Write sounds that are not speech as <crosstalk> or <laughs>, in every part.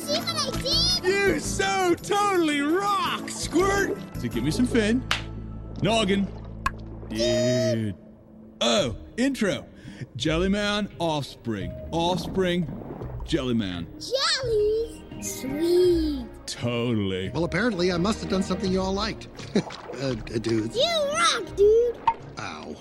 see what I did? You so totally rock, Squirt! So give me some fin. Noggin. Dude. Oh, intro. Jellyman, offspring. Offspring, Jellyman. Jellies? Sweet. Totally. Well, apparently I must have done something you all liked. <laughs> uh, dudes. You rock, dude. Ow.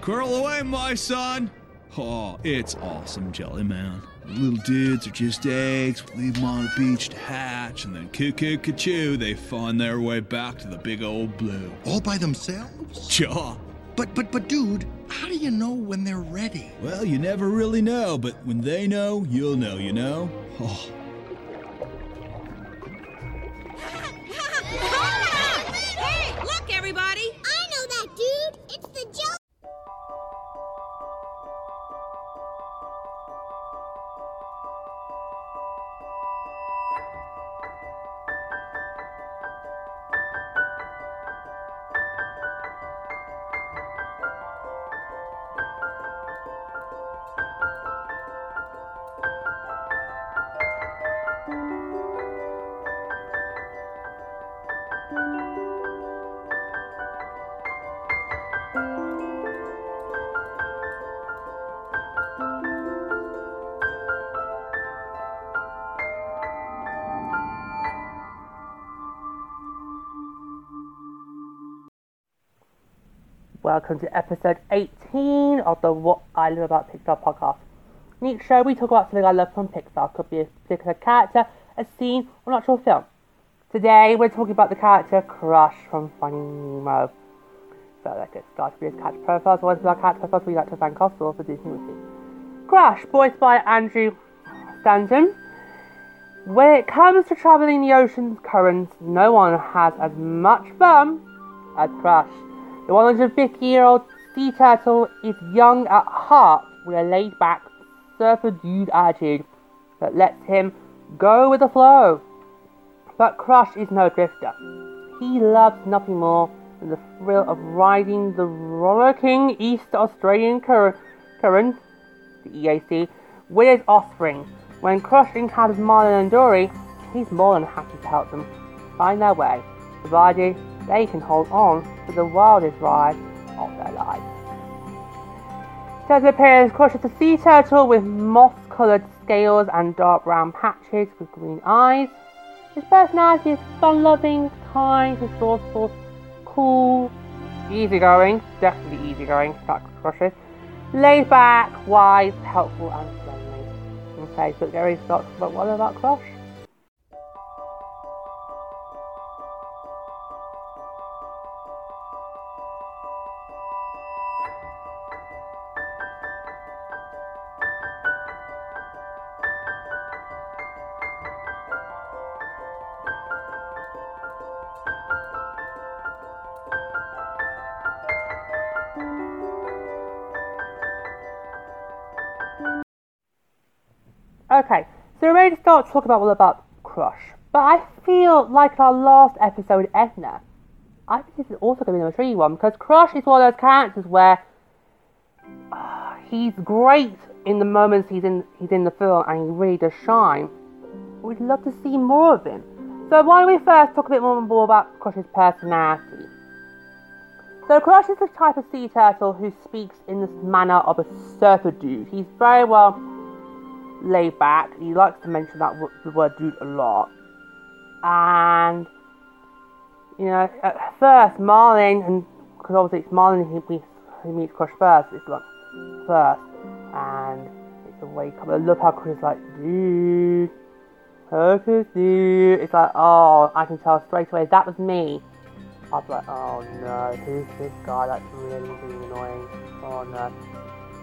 Curl away, my son. Oh, it's awesome, Jellyman. The little dudes are just eggs. We leave them on the beach to hatch, and then cuckoo choo they find their way back to the big old blue. All by themselves? Sure. But, but, but, dude, how do you know when they're ready? Well, you never really know, but when they know, you'll know, you know? Oh. Welcome to episode 18 of the What I Love About Pixar podcast. In each show, we talk about something I love from Pixar. Could be a particular character, a scene, or an actual film. Today, we're talking about the character Crush from Finding Nemo. So let's get started with his catch profiles. What is our catch profiles? We'd like to thank us for Disney with Crush, voiced by Andrew Stanton. When it comes to traveling the ocean's currents, no one has as much fun as Crush. The 150 year old sea turtle is young at heart with a laid back, surfer dude attitude that lets him go with the flow. But Crush is no drifter. He loves nothing more than the thrill of riding the rollicking East Australian cur- current, the EAC, with his offspring. When Crush encounters Marlin and Dory, he's more than happy to help them find their way, provided they can hold on to the wildest ride of their lives. Turtle appears Crush is a sea turtle with moss-coloured scales and dark brown patches with green eyes. His personality is fun-loving, kind, resourceful, cool, easygoing, definitely easygoing, that Crush is, laid back, wise, helpful, and friendly. On Facebook, there is lots about what about Crush. Okay, so we're ready to start talking about all about Crush. But I feel like our last episode, Edna, I think this is also going to be a tricky one because Crush is one of those characters where uh, he's great in the moments he's in he's in the film and he really does shine. We'd love to see more of him. So why don't we first talk a bit more, about Crush's personality? So Crush is the type of sea turtle who speaks in the manner of a surfer dude. He's very well laid back. He likes to mention that w- the word dude a lot. And, you know, at first, Marlin, and because obviously it's Marlin who meets, who meets Crush first, it's like, first. And it's a wake up. I love how Crush is like, dude, Hocus dude. It's like, oh, I can tell straight away that was me. I was like, oh no, who's this guy? That's really, really annoying. Oh no.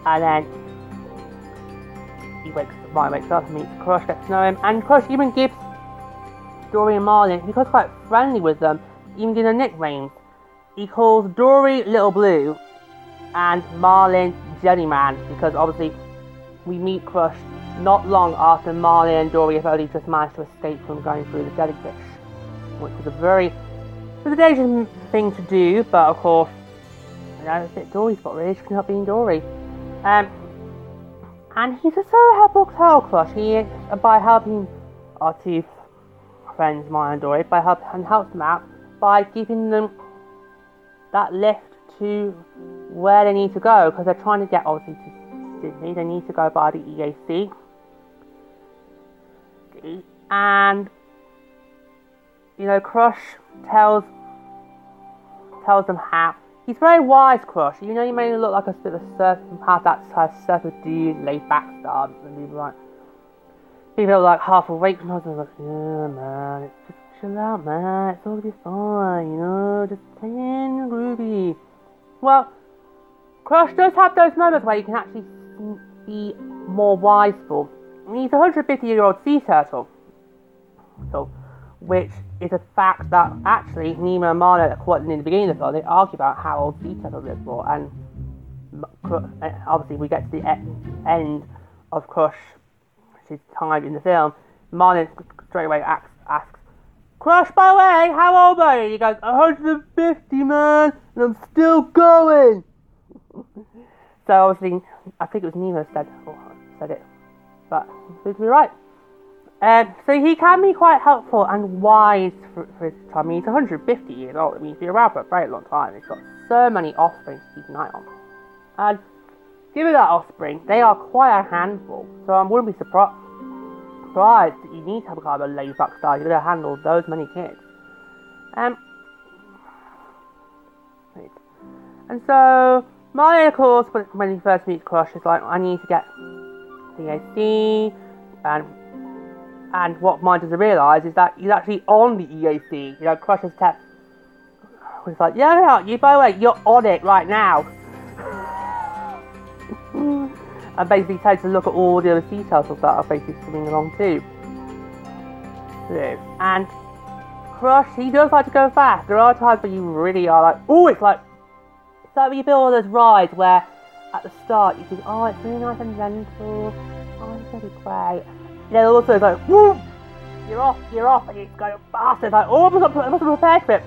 And then he wakes Ryan wakes up meets Crush, gets to know him, and Crush even gives Dory and Marlin, he quite friendly with them, even gives them nicknames. He calls Dory Little Blue and Marlin Jellyman because obviously we meet Crush not long after Marlin and Dory have only just managed to escape from going through the jellyfish, which was a very it was a dangerous thing to do, but of course, you know, it's Dory's fault really, she help being Dory. Um, and he's a so helpful tail crush. He, uh, by helping our two friends, Maya and Dory, by help and helps them out by giving them that lift to where they need to go because they're trying to get obviously to Sydney. They need to go by the EAC. And you know, Crush tells tells them how he's very wise, Crush. You know, you may look like a bit of a surf have that type of surfer dude, laid back style, and people like people are like half awake and I was like, yeah, man, just chill out, man. It's all gonna be fine, you know, just in groovy. Well, Crush does have those moments where you can actually be more wiseful. He's a 150 year old sea turtle. So, which is a fact that actually Nemo and Marlin, quite in the beginning of the film, they argue about how old sea turtles live for, and eh, obviously we get to the end of Crush, time in the film. Marlin straight away asks, asks Crush, by the way, how old are you? He goes, 150, man, and I'm still going. <laughs> so obviously, I think it was Nemo said, oh, said it, but he's be right. Um, so he can be quite helpful and wise for, for his time. I mean, he's 150 years old. I mean, he's been around for a very long time. He's got so many offspring to keep an eye on. And given that offspring, they are quite a handful. So I wouldn't be surprised, that you need to have a kind of a laid back style to handle those many kids. Um, and so, Marlin, of course, when he first meets Crush, is like, I need to get the EAC, and and what Mine doesn't realise is that he's actually on the EAC. You know, Crush's test. He's like, yeah, yeah, you, by the way, you're on it right now. <laughs> and basically takes a look at all the other sea turtles that are basically swimming along too. And Crush, he does like to go fast. There are times where you really are like, oh, it's like, it's like when you build all those rides where at the start you think, oh, it's really nice and gentle, oh, it's going to great. And then also it's like, you're off, you're off, and it's going fast. It's like, oh, I I wasn't prepared for it.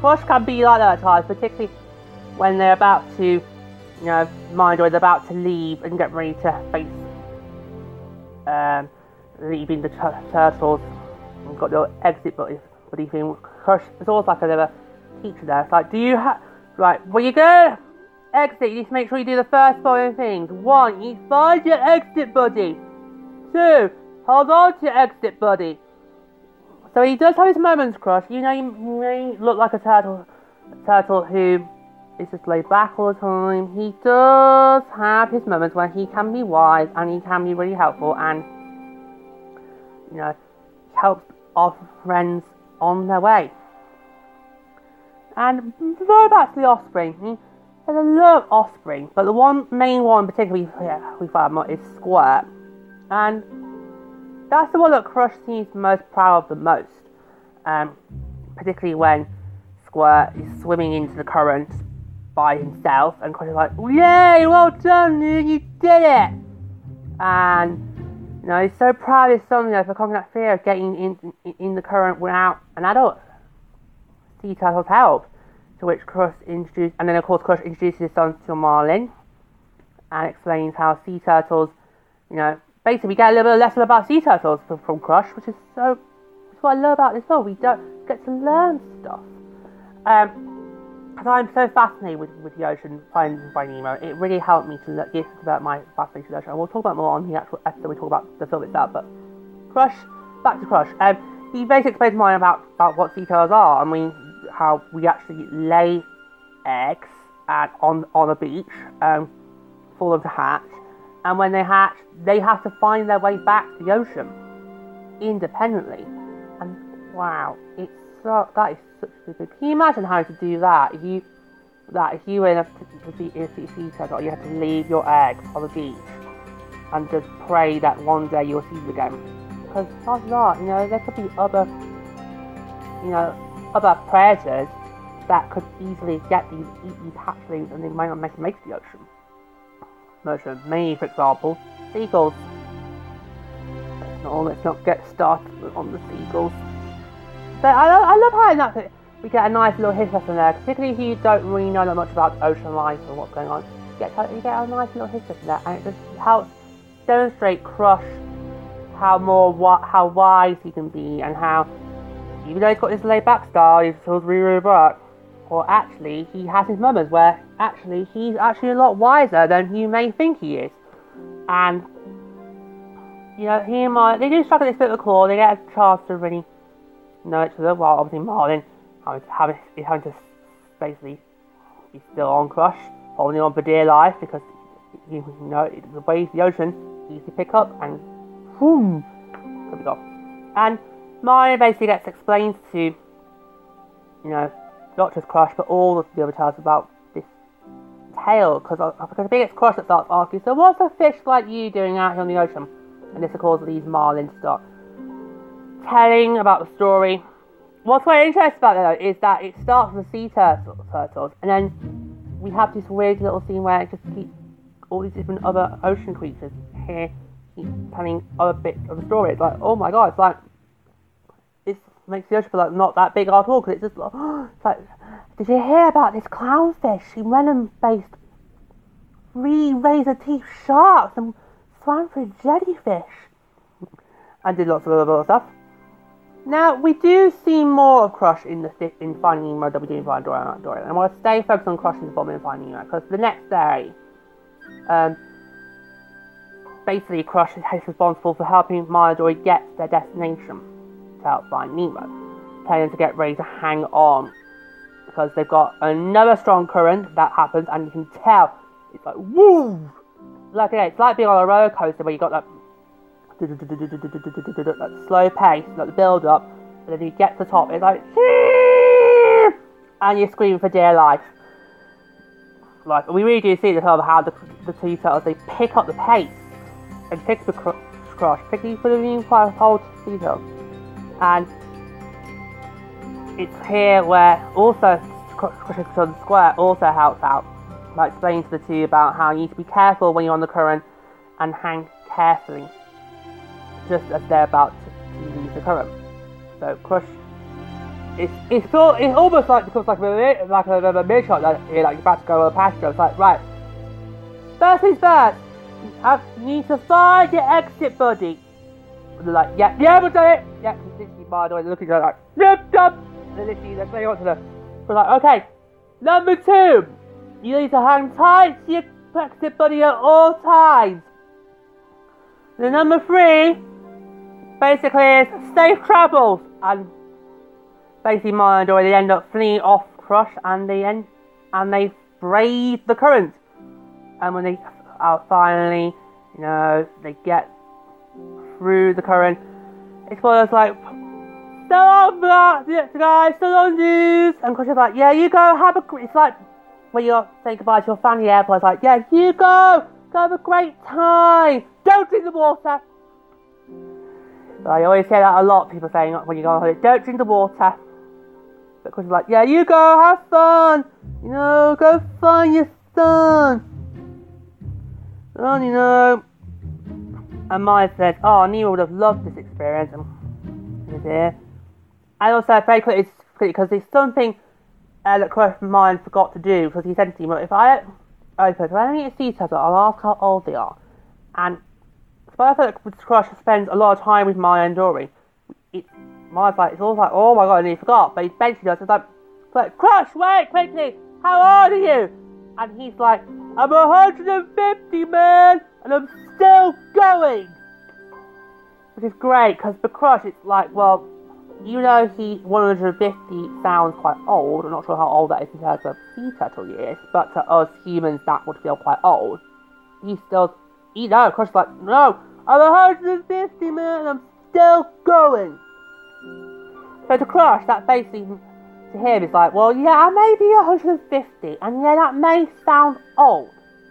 Crush can be like that at times, particularly when they're about to, you know, mind or they're about to leave and get ready to face um, leaving the t- turtles. We've got your exit buddy, buddy thing. Crush, it's always like another teacher there. It's like, do you have, right, well, you go exit, you need to make sure you do the first following things. One, you find your exit buddy. Two, hold on to your exit buddy. So he does have his moments, Crush. You know, you may look like a turtle, a turtle who is just laid back all the time. He does have his moments where he can be wise and he can be really helpful and, you know, helps our friends on their way. And going back to the offspring, hmm? there's a lot of offspring, but the one main one particularly yeah, we find is Squirt. And that's the one that Crush seems most proud of the most. Um, particularly when Squirt is swimming into the current by himself, and Crush is like, Yay, well done, you did it! And, you know, he's so proud of his son, you know, for conquering that fear of getting in, in, in the current without an adult sea turtle's help. To which Crush introduces, and then of course Crush introduces his son to Marlin and explains how sea turtles, you know, basically we get a little bit lesson about sea turtles from, from Crush, which is so, that's what I love about this film. We don't get to learn stuff. Um, because I'm so fascinated with, with the ocean, finding by Nemo, it really helped me to look, get about my fascination with the ocean. And we'll talk about more on the actual episode we talk about the film itself. But Crush, back to Crush. Um, he basically explains mine about, about what sea turtles are. I mean, how we actually lay eggs at, on on a beach um, for them to hatch, and when they hatch, they have to find their way back to the ocean independently. And wow, it's so that is such a good. Can you imagine how to do that? If you that if you were in a, sea turtle, you have to leave your eggs on the beach and just pray that one day you'll see them again. Because chances are, you know, there could be other, you know, other predators that could easily get these these hatchlings and they might not make it to the ocean. Ocean. Me, for example, seagulls. Let's let's not get started on the seagulls. But I, I love how in that we get a nice little history lesson there, particularly if you don't really know that much about ocean life and what's going on. You get, you get a nice little history lesson there, and it just helps demonstrate Crush how more how wise he can be and how even though he's got this laid back style, he feels really really bright. Or actually, he has his moments where actually he's actually a lot wiser than you may think he is. And you know, he and Marlin they do at this bit of a core. They get a chance to really know each other. While obviously Marlin having having, having to basically he's still on Crush, holding on for dear life because you know the waves the ocean easy to pick up and boom, could be off. And Marlin basically gets explained to, you know, not just Crush but all of the other tales about tale because because I think it's Crush that starts asking, so what's a fish like you doing out here on the ocean? And this of course leads Marlin to start telling about the story. What's quite interesting about it though is that it starts with the sea turtles, turtles and then we have this weird little scene where it just keeps all these different other ocean creatures here keep telling other bits of the story. It's like, oh my god, it's like it makes the ocean feel like not that big at all because it's just like, <gasps> it's like, did you hear about this clownfish? She venom-based three razor teeth sharks and swam for jellyfish and did lots of other stuff. Now we do see more of Crush in the in Finding Nemo do in Finding Dory and Dory. And I want to stay focused on Crush in the bomb and Finding Nemo because the next day, um, basically Crush is responsible for helping Maya and Dory get to their destination help find Nemo, them to get ready to hang on because they've got another strong current that happens, and you can tell it's like woo, like it's like being on a roller coaster where you got that slow pace, like the build up, and then you get to the top, it's like and you're screaming for dear life. Like we really do see the sort of how the the two turtles they pick up the pace and fix the cr- crush, for the new quite old details. And it's here where also on Squirt also helps out by explaining to the two about how you need to be careful when you're on the current and hang carefully just as they're about to leave the current. So Crush, it's it's, all, it's almost like because like a like a, a mid shot that you're like about to go on a pasture. It's like right, first things first, you need to find your exit buddy. And they're like, yeah, yeah, we've done it. Yeah, literally by the way, they're looking at like, yep. And then literally they're saying what to them. We're like, okay, number two, you need to hang tight to your exit buddy at all times. The number three, basically is safe travels and basically and Dory they end up fleeing off Crush and they end and they brave the current and when they are finally you know they get through the current it's one of like so long guys so long dudes and Crush is like yeah you go have a great. it's like when you say goodbye to your family airport it's like yeah you go go have a great time don't drink the water I always say that a lot. People saying when you go on holiday, don't drink the water. But Because like, yeah, you go, have fun. You know, go find your son. And you know. And Maya said, oh, Nemo would have loved this experience. And here. And also, very quickly, because there's something uh, that Crush Mine forgot to do. Because he said to me, if I open, if I don't a sea turtle, I'll ask how old they are. And but I feel like Crush spends a lot of time with Maya and Dory. It's Maya's like, it's all like, oh my god, and he forgot. But he basically does, it's like, Crush, wait, quickly, how old are you? And he's like, I'm 150, man, and I'm still going. Which is great, because for Crush, it's like, well, you know, he 150 sounds quite old. I'm not sure how old that is in terms of sea turtle years, but to us humans, that would feel quite old. He still eat out. Crush's like, no, I'm 150, man, I'm still going. So to Crush, that basically, to him, is like, well, yeah, I may be 150, and yeah, that may sound old,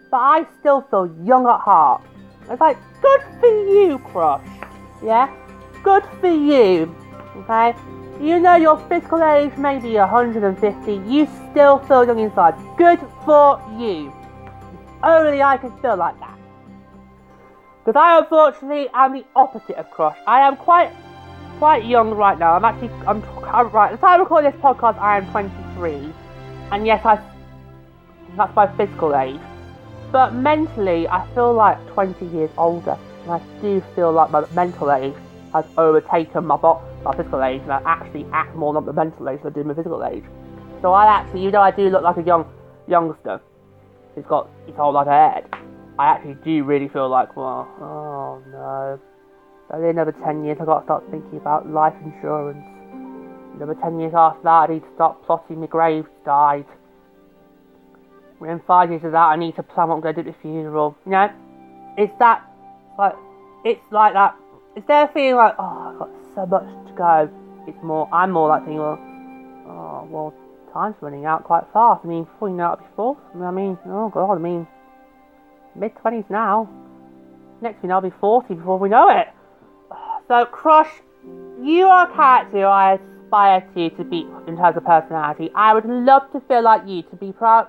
but I still feel young at heart. It's like, good for you, Crush. Yeah? Good for you. Okay? You know your physical age may be 150, you still feel young inside. Good for you. Only I can feel like that. Because I unfortunately am the opposite of Crush. I am quite quite young right now. I'm actually I'm, I'm right. The time I record this podcast, I am 23, and yes, I that's my physical age. But mentally, I feel like 20 years older. and I do feel like my mental age has overtaken my, my physical age, and I actually act more like my mental age than I do my physical age. So I actually, even though I do look like a young youngster who's got his whole life ahead, I actually do really feel like, well, oh no. Another 10 years I've got to start thinking about life insurance. Another 10 years after that, I need to start plotting my grave died. Within five years of that, I need to plan what I'm going to do at the funeral. You know, it's that, like, it's like that. Instead of feeling like, oh, I've got so much to go, it's more, I'm more like thinking, well, oh, well, time's running out quite fast. I mean, before you know it, I'll be 40. I mean, oh god, I mean, mid 20s now. Next thing I'll be 40 before we know it. So, Crush, you are a character I aspire to to be in terms of personality. I would love to feel like you, to be proud,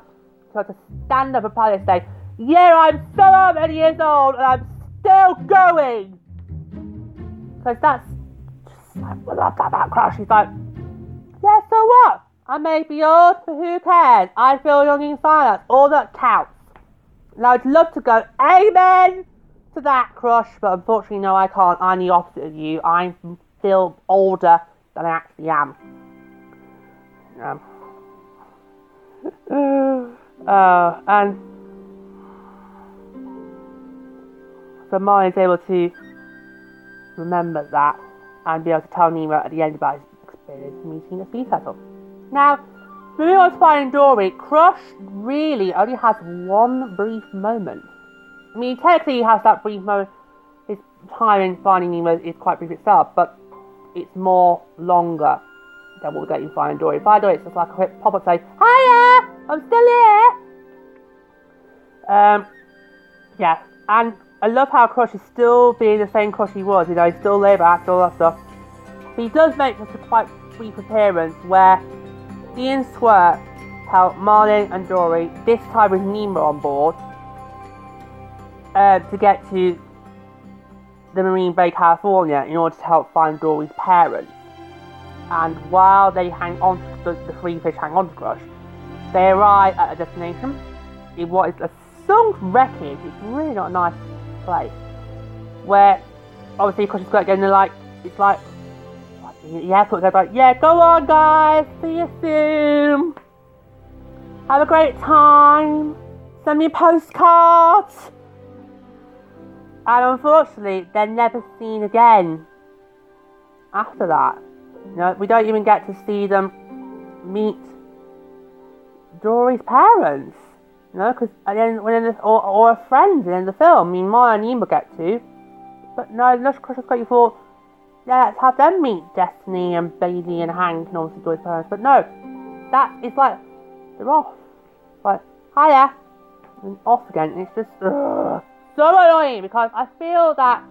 to, to stand up and proudly say, yeah, I'm so many years old and I'm still going. Because that's I love that about Crush. He's like, yeah, so what? I may be old, but who cares? I feel young inside. That's all that counts. And I'd love to go, amen to that crush, but unfortunately, no, I can't. I'm the opposite of you. I'm still older than I actually am. Um, <sighs> uh, and so Marlin is able to remember that and be able to tell Nemo at the end about his experience meeting a sea turtle. Now, moving on to Finding Dory, Crush really only has one brief moment. I mean, technically, he has that brief moment. His time in Finding Nemo is quite brief itself, but it's more longer than what we get in Finding Dory. Finding Dory, it's just like a quick pop up say, Hiya! I'm still here! Um, yeah, and I love how Crush is still being the same Crush he was, you know, he's still laid back, all that stuff. But he does make just a quite brief appearance where he and Squirt help Marlin and Dory, this time with Nemo on board, uh, to get to the Marine Bay, California, in order to help find Dory's parents. And while they hang on, to, the, the three fish hang on to Crush, they arrive at a destination in what is a sunk wreckage. It's really not a nice place. Where obviously Crush is going they're like, it's like, the airport, they're like, yeah, go on guys, see you soon. Have a great time. Send me postcards. And unfortunately, they're never seen again after that. You know, we don't even get to see them meet Dory's parents. You know, because then the, or, or a friend in the film. I mean, Maya and Nemo get to, but no, Lush Crush got you thought, yeah, let's have them meet Destiny and Bailey and Hank and obviously Dory's parents. But no, that is like they're off. Like, hiya, and off again. It's just ugh, so annoying because I feel that.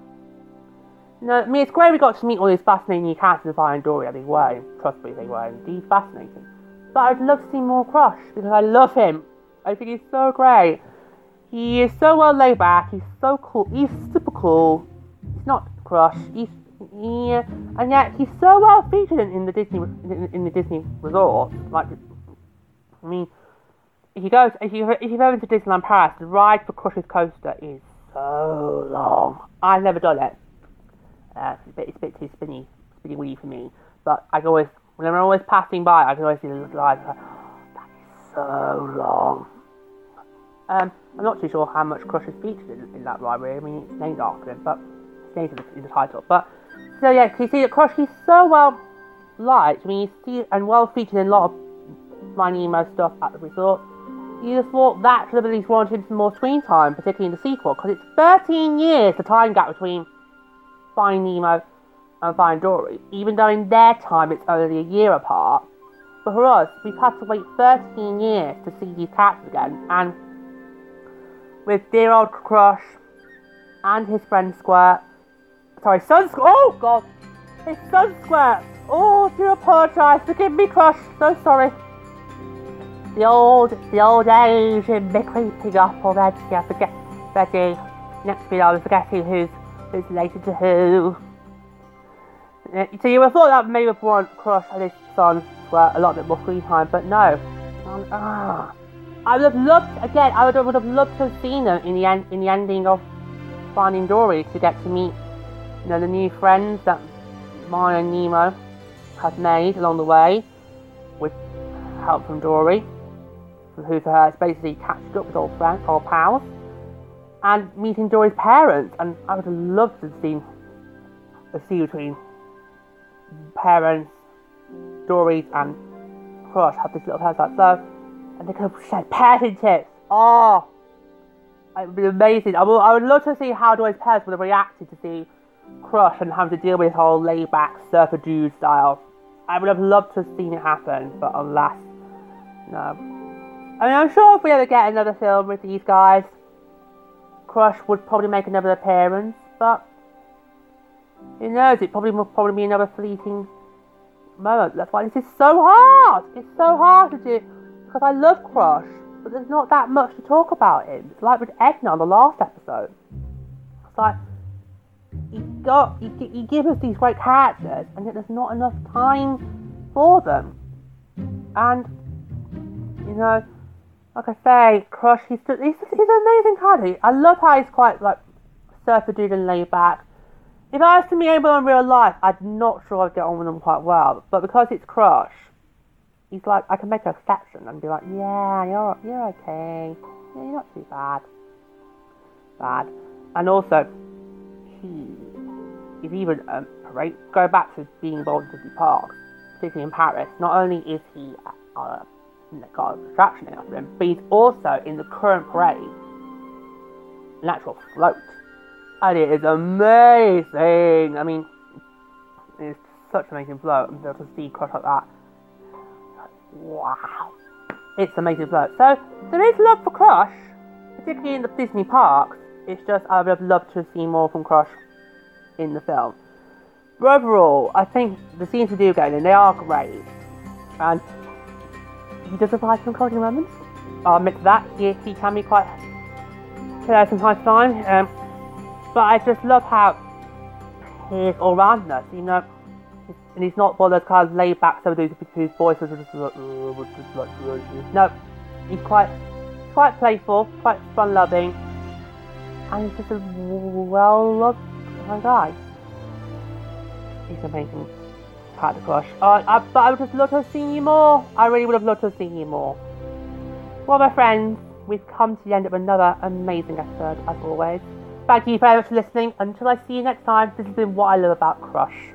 You know, I mean, it's great we got to meet all these fascinating new characters of Finding Dory. They were, trust me, they were indeed fascinating. But I'd love to see more Crush because I love him. I think he's so great. He is so well laid back. He's so cool. He's super cool. He's not Crush. He's yeah, and yet he's so well featured in, in the Disney in, in, the Disney resort. Like, I mean, if you go if you if you go into Disneyland Paris, the ride for Crush's coaster is so long. I've never done it. Uh, it's a bit it's a bit too spinny spinny wee for me. But I can always whenever I'm always passing by, I can always see the ride. Like, that is so long. Um, I'm not too sure how much Crush is featured in, in that. Really. I mean, it's named after him, but it's named in the, in the title. But so yeah, you see that Crush he's so well liked. I mean, see and well featured in a lot of Finding Nemo stuff at the resort. You just thought that should have at least warranted some more screen time, particularly in the sequel, because it's 13 years the time gap between Finding Nemo and Finding Dory, even though in their time it's only a year apart. But for us, we've had to wait 13 years to see these cats again, and with dear old Crush and his friend Squirt, sorry, Sun Squirt, oh god, his son Squirt, oh, do apologise, forgive me Crush, so sorry. The old, the old age in me creeping up already, I forget, Reggie, next week I was forgetting who's, who's related to who. So you would have thought that maybe warrant Crush and his son were a lot bit more screen time, but no. Um, ah. I would have loved again. I would have, would have loved to have seen them in the end, in the ending of Finding Dory to get to meet, you know, the new friends that Maya and Nemo have made along the way with help from Dory, who to uh, her is basically catching up with old friends, old pals, and meeting Dory's parents. And I would have loved to seen a scene between parents, Dory, and Crush have this little house like so, and they could have shared parenting tips. Oh, it would be amazing. I would, I would love to see how Dory's parents would have reacted to see Crush and having to deal with his whole laid back surfer dude style. I would have loved to have seen it happen, but alas, no. I mean, I'm sure if we ever get another film with these guys, Crush would probably make another appearance, but who knows? It probably will probably be another fleeting moment. That's why this is so hard. It's so hard to do because I love Crush, but there's not that much to talk about him. It's like with Edna on the last episode. It's like you got you, you give us these great characters, and yet there's not enough time for them. And you know, like I say, Crush, he's, he's, he's an amazing character. I love how he's quite like surfer dude and laid back. If I was to meet anyone in real life, I'm not sure I'd get on with them quite well. But because it's Crush, he's like I can make an exception and be like, yeah, you're you're okay. Yeah, you're not too bad. Bad. And also, he is even um, right. Go back to being involved in Disney parks, particularly in Paris. Not only is he uh, got an attraction after him, but he's also in the current parade, an actual float. And it is amazing. I mean, it's such an amazing float. And to see Crush like that. Wow. It's amazing float. So, there is love for Crush, particularly in the Disney parks. It's just I would have loved to seen more from Crush in the film. But overall, I think the scenes we do get in, they are great. And he does provide some comedy moments. I'll admit to that. He, he can be quite hilarious from time. Um, but I just love how he's all roundness, you know. And he's not one of those kind of laid back some dudes whose voices just like, "Uh, what's like no, he's quite quite playful, quite fun loving, and he's just a well loved guy. He's amazing. Character crush. Uh, I, but I would just love to have seen you more. I really would have loved to have seen you more. Well, my friends, we've come to the end of another amazing episode, as always. Thank you very much for listening. Until I see you next time, this has been what I love about Crush.